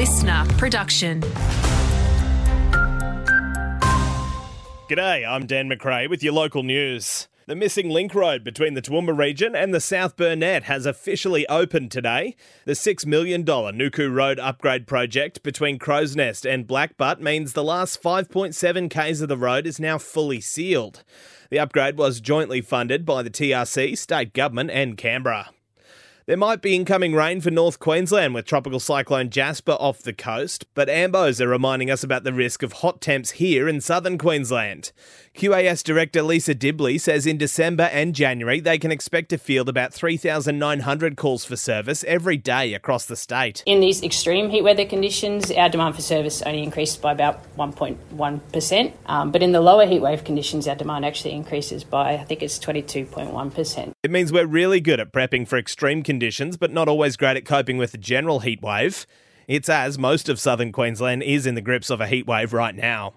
listener production. G'day, I'm Dan McRae with your local news. The missing link road between the Toowoomba region and the South Burnett has officially opened today. The $6 million Nukku Road upgrade project between Crow's Nest and Blackbutt means the last 5.7 k's of the road is now fully sealed. The upgrade was jointly funded by the TRC, state government, and Canberra. There might be incoming rain for North Queensland with Tropical Cyclone Jasper off the coast, but AMBOs are reminding us about the risk of hot temps here in southern Queensland. QAS Director Lisa Dibley says in December and January they can expect to field about 3,900 calls for service every day across the state. In these extreme heat weather conditions, our demand for service only increased by about 1.1%, um, but in the lower heatwave conditions, our demand actually increases by, I think it's 22.1%. It means we're really good at prepping for extreme conditions, but not always great at coping with a general heatwave. It's as most of southern Queensland is in the grips of a heatwave right now.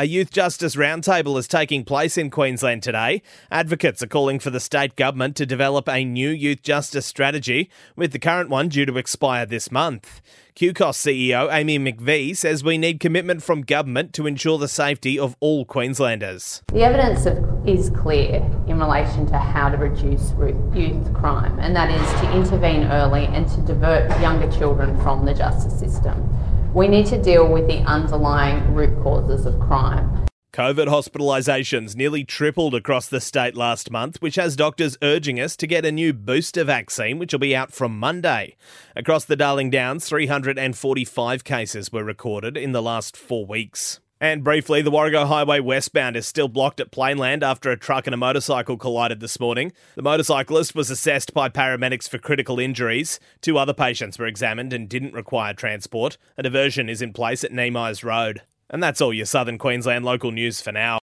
A youth justice roundtable is taking place in Queensland today. Advocates are calling for the state government to develop a new youth justice strategy, with the current one due to expire this month. QCOSS CEO Aimee McVeigh says we need commitment from government to ensure the safety of all Queenslanders. The evidence is clear in relation to how to reduce youth crime, and that is to intervene early and to divert younger children from the justice system. We need to deal with the underlying root causes of crime. COVID hospitalisations nearly tripled across the state last month, which has doctors urging us to get a new booster vaccine, which will be out from Monday. Across the Darling Downs, 345 cases were recorded in the last four weeks. And briefly, the Warrego Highway westbound is still blocked at Plainland after a truck and a motorcycle collided this morning. The motorcyclist was assessed by paramedics for critical injuries. Two other patients were examined and didn't require transport. A diversion is in place at Neemeyers Road. And that's all your southern Queensland local news for now.